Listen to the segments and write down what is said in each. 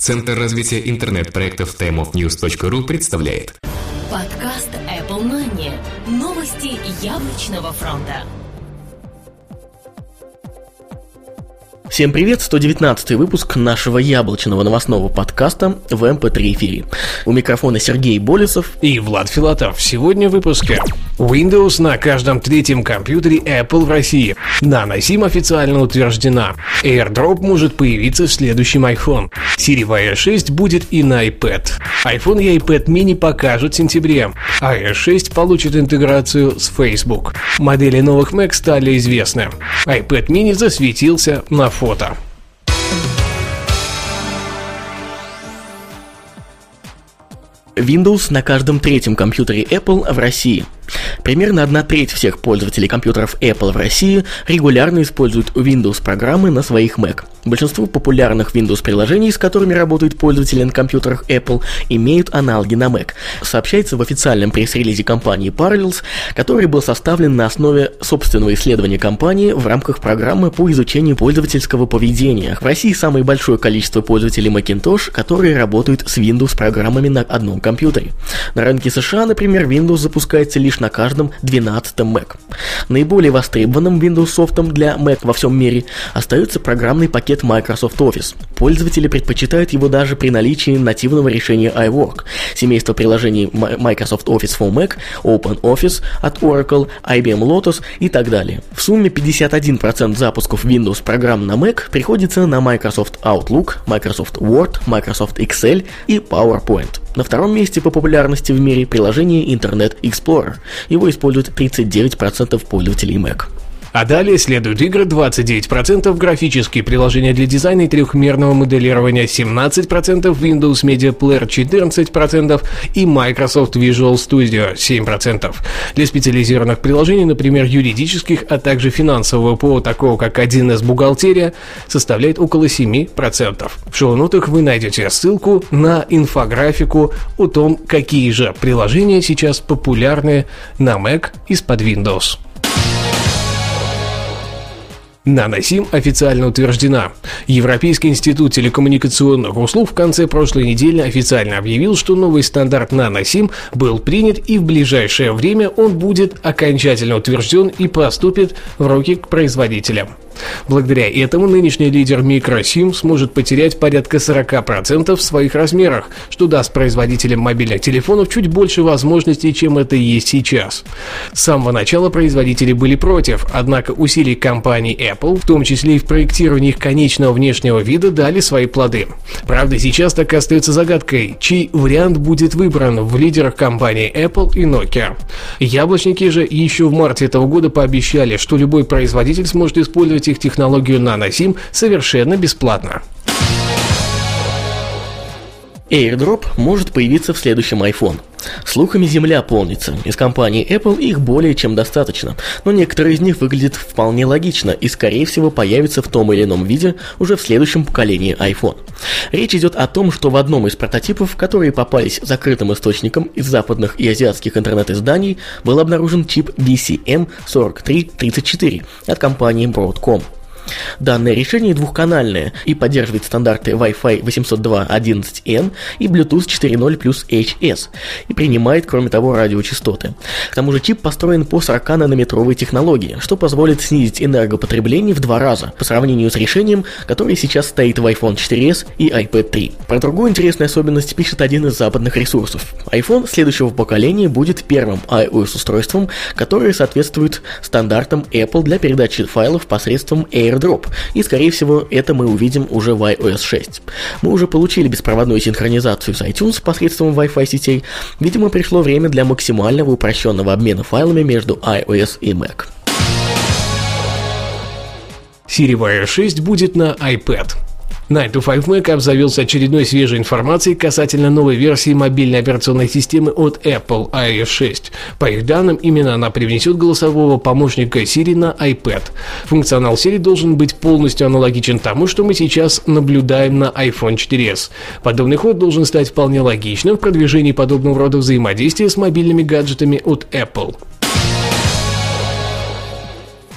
Центр развития интернет-проектов timeofnews.ru представляет Подкаст Apple Money. Новости яблочного фронта. Всем привет, 119 выпуск нашего яблочного новостного подкаста в MP3 эфире. У микрофона Сергей Болесов и Влад Филатов. Сегодня в выпуске. Windows на каждом третьем компьютере Apple в России. Nano официально утверждена. AirDrop может появиться в следующем iPhone. Siri iOS 6 будет и на iPad. iPhone и iPad mini покажут в сентябре. iOS 6 получит интеграцию с Facebook. Модели новых Mac стали известны. iPad mini засветился на фото. Windows на каждом третьем компьютере Apple в России – Примерно одна треть всех пользователей компьютеров Apple в России регулярно используют Windows-программы на своих Mac. Большинство популярных Windows-приложений, с которыми работают пользователи на компьютерах Apple, имеют аналоги на Mac. Сообщается в официальном пресс-релизе компании Parallels, который был составлен на основе собственного исследования компании в рамках программы по изучению пользовательского поведения. В России самое большое количество пользователей Macintosh, которые работают с Windows-программами на одном компьютере. На рынке США, например, Windows запускается лишь на каждом 12 Mac. Наиболее востребованным Windows софтом для Mac во всем мире остается программный пакет Microsoft Office. Пользователи предпочитают его даже при наличии нативного решения iWork, семейство приложений Microsoft Office for Mac, OpenOffice от Oracle, IBM Lotus и так далее. В сумме 51% запусков Windows программ на Mac приходится на Microsoft Outlook, Microsoft Word, Microsoft Excel и PowerPoint. На втором месте по популярности в мире приложение Internet Explorer. Его используют 39% пользователей Mac. А далее следуют игры 29%, графические приложения для дизайна и трехмерного моделирования 17%, Windows Media Player 14% и Microsoft Visual Studio 7%. Для специализированных приложений, например, юридических, а также финансового ПО, такого как 1С бухгалтерия, составляет около 7%. В шоу-нотах вы найдете ссылку на инфографику о том, какие же приложения сейчас популярны на Mac из-под Windows. Наносим официально утверждена. Европейский институт телекоммуникационных услуг в конце прошлой недели официально объявил, что новый стандарт Наносим был принят и в ближайшее время он будет окончательно утвержден и поступит в руки к производителям. Благодаря этому нынешний лидер микросим сможет потерять порядка 40% в своих размерах, что даст производителям мобильных телефонов чуть больше возможностей, чем это есть сейчас. С самого начала производители были против, однако усилия компании Apple, в том числе и в проектировании их конечного внешнего вида, дали свои плоды. Правда, сейчас так и остается загадкой, чей вариант будет выбран в лидерах компании Apple и Nokia. Яблочники же еще в марте этого года пообещали, что любой производитель сможет использовать их технологию NanoSIM совершенно бесплатно. AirDrop может появиться в следующем iPhone. Слухами земля полнится. Из компании Apple их более чем достаточно, но некоторые из них выглядят вполне логично и, скорее всего, появятся в том или ином виде уже в следующем поколении iPhone. Речь идет о том, что в одном из прототипов, которые попались закрытым источником из западных и азиатских интернет-изданий, был обнаружен чип BCM4334 от компании Broadcom. Данное решение двухканальное и поддерживает стандарты Wi-Fi 802.11n и Bluetooth 4.0 плюс HS и принимает, кроме того, радиочастоты. К тому же чип построен по 40-нанометровой технологии, что позволит снизить энергопотребление в два раза по сравнению с решением, которое сейчас стоит в iPhone 4s и iPad 3. Про другую интересную особенность пишет один из западных ресурсов. iPhone следующего поколения будет первым iOS-устройством, которое соответствует стандартам Apple для передачи файлов посредством Air AirDrop, и скорее всего это мы увидим уже в iOS 6. Мы уже получили беспроводную синхронизацию с iTunes посредством Wi-Fi сетей, видимо пришло время для максимального упрощенного обмена файлами между iOS и Mac. Siri iOS 6 будет на iPad. 9to5Mac обзавелся очередной свежей информацией касательно новой версии мобильной операционной системы от Apple iOS 6. По их данным, именно она привнесет голосового помощника Siri на iPad. Функционал Siri должен быть полностью аналогичен тому, что мы сейчас наблюдаем на iPhone 4s. Подобный ход должен стать вполне логичным в продвижении подобного рода взаимодействия с мобильными гаджетами от Apple.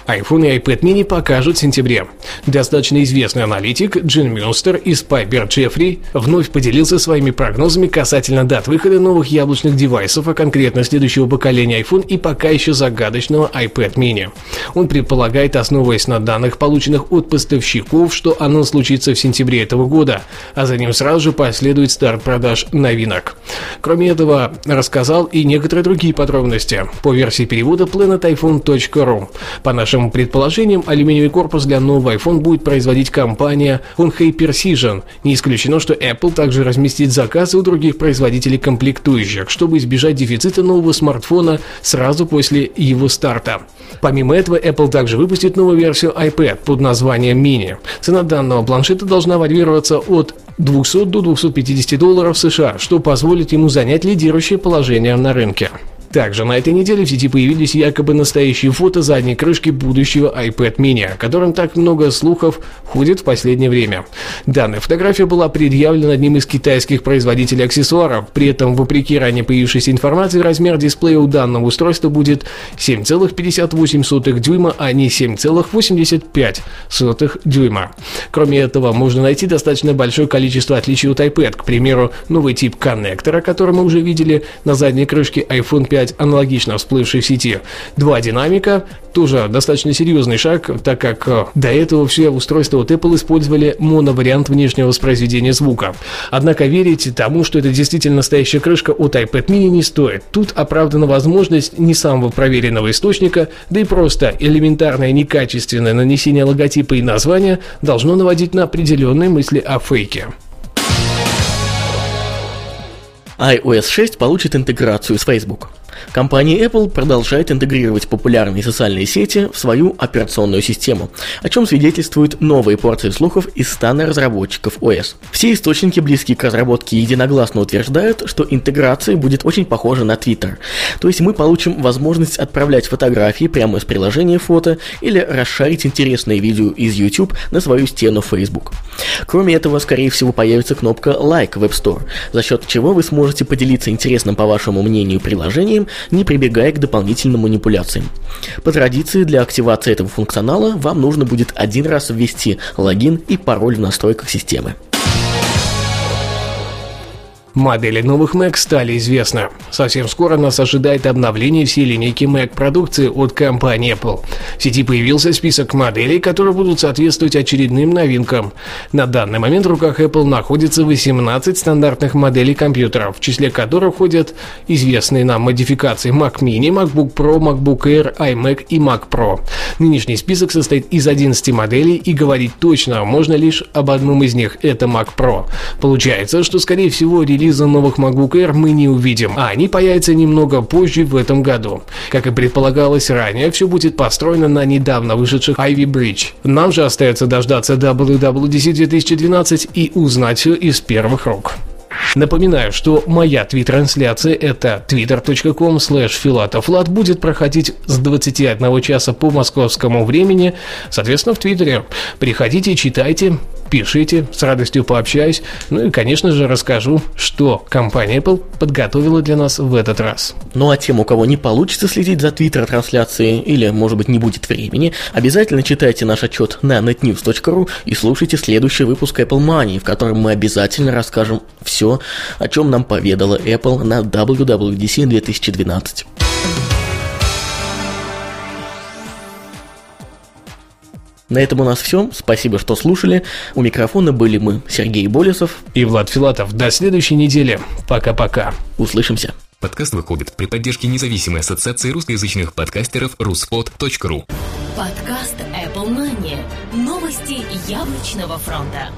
iPhone и iPad mini покажут в сентябре. Достаточно известный аналитик Джин Мюнстер из Piper Jeffrey вновь поделился своими прогнозами касательно дат выхода новых яблочных девайсов, а конкретно следующего поколения iPhone и пока еще загадочного iPad mini. Он предполагает, основываясь на данных, полученных от поставщиков, что оно случится в сентябре этого года, а за ним сразу же последует старт продаж новинок. Кроме этого, рассказал и некоторые другие подробности по версии перевода planetiphone.ru. По нашим предположениям, алюминиевый корпус для нового iPhone будет производить компания Honhei Precision. Не исключено, что Apple также разместит заказы у других производителей комплектующих, чтобы избежать дефицита нового смартфона сразу после его старта. Помимо этого, Apple также выпустит новую версию iPad под названием Mini. Цена данного планшета должна варьироваться от 200 до 250 долларов США, что позволит ему занять лидирующее положение на рынке. Также на этой неделе в сети появились якобы настоящие фото задней крышки будущего iPad mini, о котором так много слухов ходит в последнее время. Данная фотография была предъявлена одним из китайских производителей аксессуаров. При этом, вопреки ранее появившейся информации, размер дисплея у данного устройства будет 7,58 дюйма, а не 7,85 дюйма. Кроме этого, можно найти достаточно большое количество отличий от iPad. К примеру, новый тип коннектора, который мы уже видели на задней крышке iPhone 5 5 аналогично всплывшей в сети. Два динамика, тоже достаточно серьезный шаг, так как э, до этого все устройства от Apple использовали моновариант внешнего воспроизведения звука. Однако верить тому, что это действительно настоящая крышка от iPad mini не стоит. Тут оправдана возможность не самого проверенного источника, да и просто элементарное некачественное нанесение логотипа и названия должно наводить на определенные мысли о фейке iOS 6 получит интеграцию с Facebook. Компания Apple продолжает интегрировать популярные социальные сети в свою операционную систему, о чем свидетельствуют новые порции слухов из стана разработчиков OS. Все источники, близкие к разработке, единогласно утверждают, что интеграция будет очень похожа на Twitter. То есть мы получим возможность отправлять фотографии прямо из приложения фото или расшарить интересные видео из YouTube на свою стену Facebook. Кроме этого, скорее всего, появится кнопка Like в App Store, за счет чего вы сможете поделиться интересным, по вашему мнению, приложением не прибегая к дополнительным манипуляциям. По традиции, для активации этого функционала вам нужно будет один раз ввести логин и пароль в настройках системы. Модели новых Mac стали известны. Совсем скоро нас ожидает обновление всей линейки Mac продукции от компании Apple. В сети появился список моделей, которые будут соответствовать очередным новинкам. На данный момент в руках Apple находится 18 стандартных моделей компьютеров, в числе которых входят известные нам модификации Mac Mini, MacBook Pro, MacBook Air, iMac и Mac Pro. Нынешний список состоит из 11 моделей и говорить точно можно лишь об одном из них – это Mac Pro. Получается, что скорее всего релиз релиза новых MacBook Air мы не увидим, а они появятся немного позже в этом году. Как и предполагалось ранее, все будет построено на недавно вышедших Ivy Bridge. Нам же остается дождаться WWDC 2012 и узнать все из первых рук. Напоминаю, что моя твит-трансляция это twitter.com slash filatoflat будет проходить с 21 часа по московскому времени, соответственно, в Твиттере. Приходите, читайте, пишите, с радостью пообщаюсь. Ну и, конечно же, расскажу, что компания Apple подготовила для нас в этот раз. Ну а тем, у кого не получится следить за твиттер-трансляцией или, может быть, не будет времени, обязательно читайте наш отчет на netnews.ru и слушайте следующий выпуск Apple Money, в котором мы обязательно расскажем все, о чем нам поведала Apple на WWDC 2012. На этом у нас все. Спасибо, что слушали. У микрофона были мы, Сергей Болесов и Влад Филатов. До следующей недели. Пока-пока. Услышимся. Подкаст выходит при поддержке независимой ассоциации русскоязычных подкастеров ruspod.ru Подкаст Apple Money. Новости яблочного фронта.